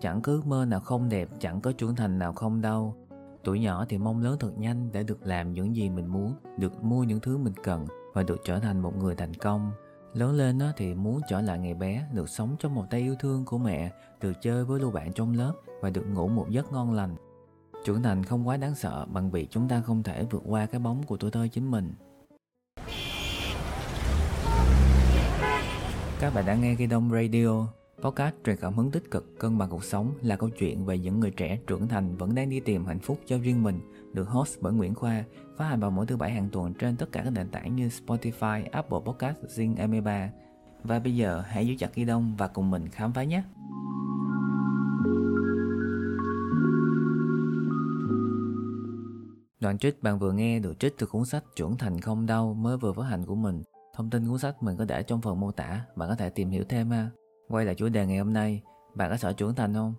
Chẳng cứ mơ nào không đẹp, Chẳng có trưởng thành nào không đâu. Tuổi nhỏ thì mong lớn thật nhanh để được làm những gì mình muốn, Được mua những thứ mình cần Và được trở thành một người thành công. Lớn lên thì muốn trở lại ngày bé, Được sống trong một tay yêu thương của mẹ, Được chơi với lưu bạn trong lớp Và được ngủ một giấc ngon lành. Trưởng thành không quá đáng sợ Bằng vì chúng ta không thể vượt qua cái bóng của tuổi thơ chính mình. Các bạn đã nghe Ghi Đông Radio. Podcast truyền cảm hứng tích cực, cân bằng cuộc sống là câu chuyện về những người trẻ trưởng thành vẫn đang đi tìm hạnh phúc cho riêng mình, được host bởi Nguyễn Khoa, phát hành vào mỗi thứ bảy hàng tuần trên tất cả các nền tảng như Spotify, Apple Podcast, Zing MP3. Và bây giờ hãy giữ chặt ghi đông và cùng mình khám phá nhé! Đoạn trích bạn vừa nghe được trích từ cuốn sách Trưởng thành không đau mới vừa phát hành của mình. Thông tin cuốn sách mình có để trong phần mô tả, bạn có thể tìm hiểu thêm ha. Quay lại chủ đề ngày hôm nay, bạn có sợ trưởng thành không?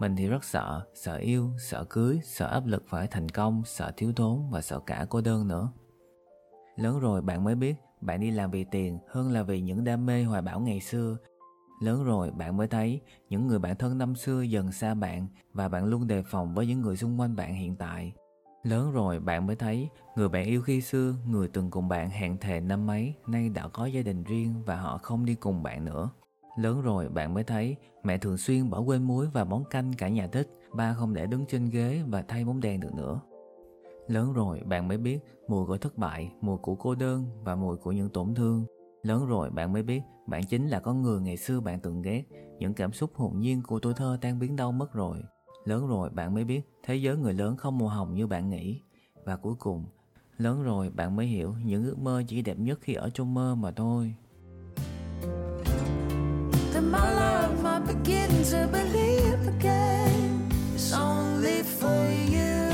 Mình thì rất sợ, sợ yêu, sợ cưới, sợ áp lực phải thành công, sợ thiếu thốn và sợ cả cô đơn nữa. Lớn rồi bạn mới biết bạn đi làm vì tiền hơn là vì những đam mê hoài bão ngày xưa. Lớn rồi bạn mới thấy những người bạn thân năm xưa dần xa bạn và bạn luôn đề phòng với những người xung quanh bạn hiện tại. Lớn rồi bạn mới thấy người bạn yêu khi xưa, người từng cùng bạn hẹn thề năm mấy, nay đã có gia đình riêng và họ không đi cùng bạn nữa. Lớn rồi bạn mới thấy mẹ thường xuyên bỏ quên muối và món canh cả nhà thích, ba không để đứng trên ghế và thay bóng đèn được nữa. Lớn rồi bạn mới biết mùi của thất bại, mùi của cô đơn và mùi của những tổn thương. Lớn rồi bạn mới biết bạn chính là con người ngày xưa bạn từng ghét, những cảm xúc hồn nhiên của tuổi thơ tan biến đâu mất rồi. Lớn rồi bạn mới biết thế giới người lớn không màu hồng như bạn nghĩ. Và cuối cùng, lớn rồi bạn mới hiểu những ước mơ chỉ đẹp nhất khi ở trong mơ mà thôi my love, I beginning to believe again. It's only for you,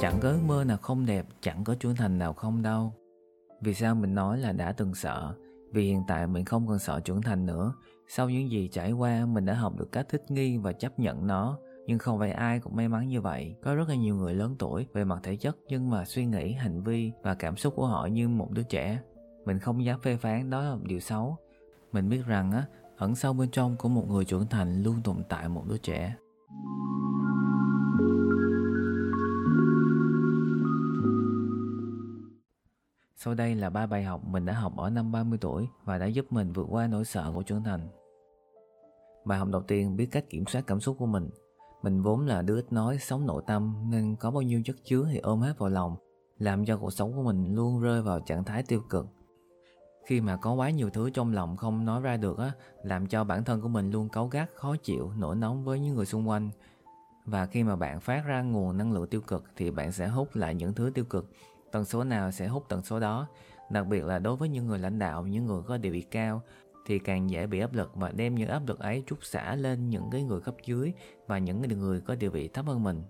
Chẳng có ước mơ nào không đẹp, chẳng có trưởng thành nào không đâu. Vì sao mình nói là đã từng sợ? Vì hiện tại mình không còn sợ trưởng thành nữa. Sau những gì trải qua, mình đã học được cách thích nghi và chấp nhận nó nhưng không phải ai cũng may mắn như vậy có rất là nhiều người lớn tuổi về mặt thể chất, nhưng mà suy nghĩ, hành vi và cảm xúc của họ như một đứa trẻ mình không dám phê phán, đó là một điều xấu mình biết rằng á, ẩn sâu bên trong của một người trưởng thành luôn tồn tại một đứa trẻ Sau đây là ba bài học mình đã học ở năm 30 tuổi và đã giúp mình vượt qua nỗi sợ của trưởng thành. Bài học đầu tiên, biết cách kiểm soát cảm xúc của mình. Mình vốn là đứa ít nói, sống nội tâm nên có bao nhiêu chất chứa thì ôm hết vào lòng, làm cho cuộc sống của mình luôn rơi vào trạng thái tiêu cực. Khi mà có quá nhiều thứ trong lòng không nói ra được á, làm cho bản thân của mình luôn cáu gắt, khó chịu, nổi nóng với những người xung quanh. Và khi mà bạn phát ra nguồn năng lượng tiêu cực thì bạn sẽ hút lại những thứ tiêu cực. Tần số nào sẽ hút tần số đó. Đặc biệt là đối với những người lãnh đạo, những người có địa vị cao thì càng dễ bị áp lực và đem những áp lực ấy trút xả lên những cái người cấp dưới và những người có địa vị thấp hơn mình.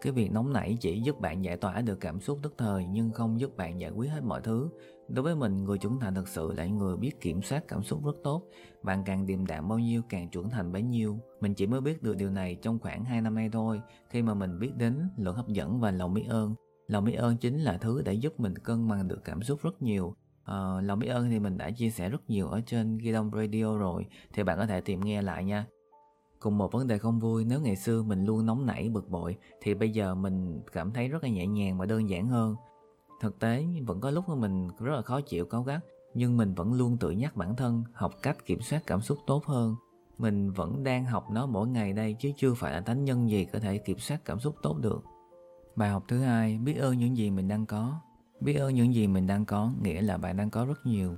Cái việc nóng nảy chỉ giúp bạn giải tỏa được cảm xúc tức thời nhưng không giúp bạn giải quyết hết mọi thứ. Đối với mình, người trưởng thành thực sự là người biết kiểm soát cảm xúc rất tốt. Bạn càng điềm đạm bao nhiêu càng trưởng thành bấy nhiêu. Mình chỉ mới biết được điều này trong khoảng 2 năm nay thôi, khi mà mình biết đến luật hấp dẫn và lòng biết ơn. Lòng biết ơn chính là thứ để giúp mình cân bằng được cảm xúc rất nhiều Ờ, uh, lòng biết ơn thì mình đã chia sẻ rất nhiều ở trên ghi đông radio rồi thì bạn có thể tìm nghe lại nha. Cùng một vấn đề không vui nếu ngày xưa mình luôn nóng nảy bực bội thì bây giờ mình cảm thấy rất là nhẹ nhàng và đơn giản hơn. Thực tế vẫn có lúc mà mình rất là khó chịu cáu gắt nhưng mình vẫn luôn tự nhắc bản thân học cách kiểm soát cảm xúc tốt hơn. Mình vẫn đang học nó mỗi ngày đây chứ chưa phải là thánh nhân gì có thể kiểm soát cảm xúc tốt được. Bài học thứ hai biết ơn những gì mình đang có. Biết ơn những gì mình đang có nghĩa là bạn đang có rất nhiều.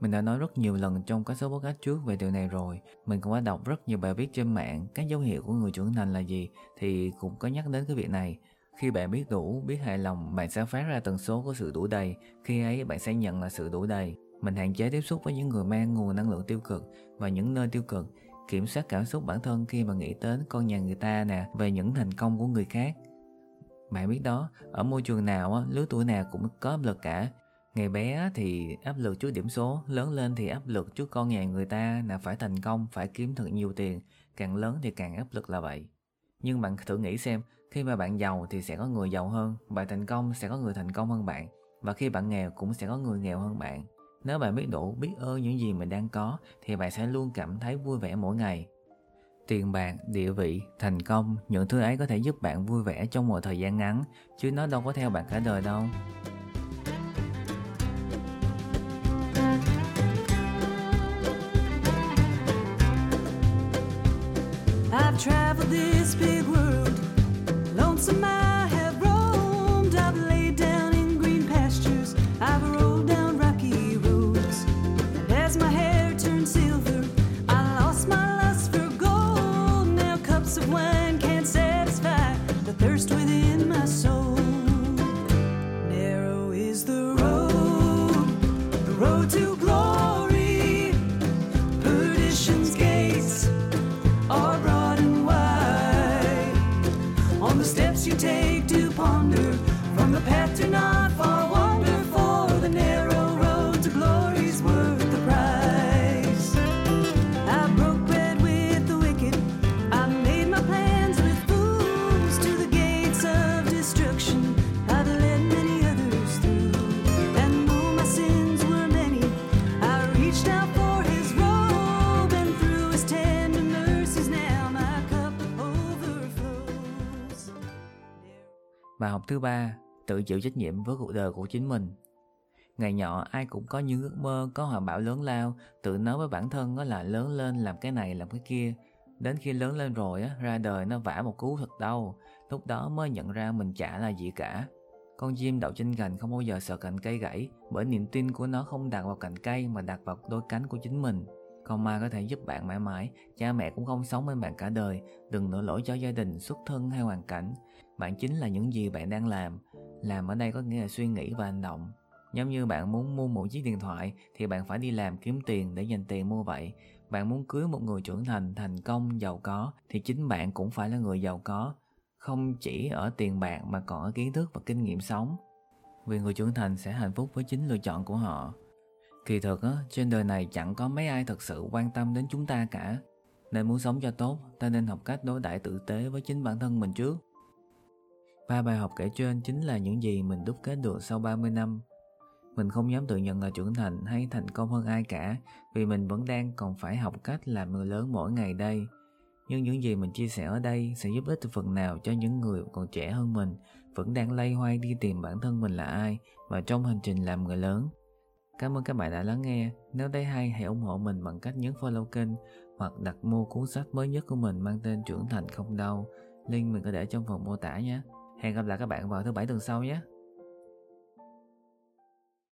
Mình đã nói rất nhiều lần trong các số podcast trước về điều này rồi. Mình cũng đã đọc rất nhiều bài viết trên mạng các dấu hiệu của người trưởng thành là gì thì cũng có nhắc đến cái việc này. Khi bạn biết đủ, biết hài lòng, bạn sẽ phát ra tần số của sự đủ đầy. Khi ấy bạn sẽ nhận là sự đủ đầy. Mình hạn chế tiếp xúc với những người mang nguồn năng lượng tiêu cực và những nơi tiêu cực. Kiểm soát cảm xúc bản thân khi mà nghĩ đến con nhà người ta nè, về những thành công của người khác bạn biết đó, ở môi trường nào, lứa tuổi nào cũng có áp lực cả. Ngày bé thì áp lực trước điểm số, lớn lên thì áp lực trước con nhà người ta là phải thành công, phải kiếm thật nhiều tiền, càng lớn thì càng áp lực là vậy. Nhưng bạn thử nghĩ xem, Khi mà bạn giàu thì sẽ có người giàu hơn, bạn thành công sẽ có người thành công hơn bạn và khi bạn nghèo cũng sẽ có người nghèo hơn bạn. Nếu bạn biết đủ, biết ơn những gì mình đang có thì bạn sẽ luôn cảm thấy vui vẻ mỗi ngày. Tiền bạc, địa vị, thành công, những thứ ấy có thể giúp bạn vui vẻ trong một thời gian ngắn, chứ nó đâu có theo bạn cả đời đâu. I've traveled this big world, lonesome Bài học thứ ba, tự chịu trách nhiệm với cuộc đời của chính mình. Ngày nhỏ ai cũng có những ước mơ, có hoài bão lớn lao, tự nói với bản thân đó là lớn lên làm cái này làm cái kia. Đến khi lớn lên rồi á, ra đời nó vả một cú thật đau, lúc đó mới nhận ra mình chả là gì cả. Con chim đậu trên cành không bao giờ sợ cành cây gãy, bởi niềm tin của nó không đặt vào cành cây mà đặt vào đôi cánh của chính mình. Con ma có thể giúp bạn mãi mãi, cha mẹ cũng không sống bên bạn cả đời, đừng đổ lỗi cho gia đình, xuất thân hay hoàn cảnh. Bạn chính là những gì bạn đang làm. Làm ở đây có nghĩa là suy nghĩ và hành động. Giống như bạn muốn mua một chiếc điện thoại thì bạn phải đi làm kiếm tiền để dành tiền mua vậy. Bạn muốn cưới một người trưởng thành, thành công, giàu có thì chính bạn cũng phải là người giàu có. Không chỉ ở tiền bạc mà còn ở kiến thức và kinh nghiệm sống. Vì người trưởng thành sẽ hạnh phúc với chính lựa chọn của họ. Kỳ thực á, trên đời này chẳng có mấy ai thật sự quan tâm đến chúng ta cả. Nên muốn sống cho tốt, ta nên học cách đối đãi tử tế với chính bản thân mình trước. Ba bài học kể trên chính là những gì mình đúc kết được sau 30 năm. Mình không dám tự nhận là trưởng thành hay thành công hơn ai cả vì mình vẫn đang còn phải học cách làm người lớn mỗi ngày đây. Nhưng những gì mình chia sẻ ở đây sẽ giúp ích phần nào cho những người còn trẻ hơn mình vẫn đang lay hoay đi tìm bản thân mình là ai và trong hành trình làm người lớn. Cảm ơn các bạn đã lắng nghe. Nếu thấy hay, hãy ủng hộ mình bằng cách nhấn follow kênh hoặc đặt mua cuốn sách mới nhất của mình mang tên Trưởng thành không đau. Link mình có để trong phần mô tả nhé. Hẹn gặp lại các bạn vào thứ bảy tuần sau nhé.